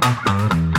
Música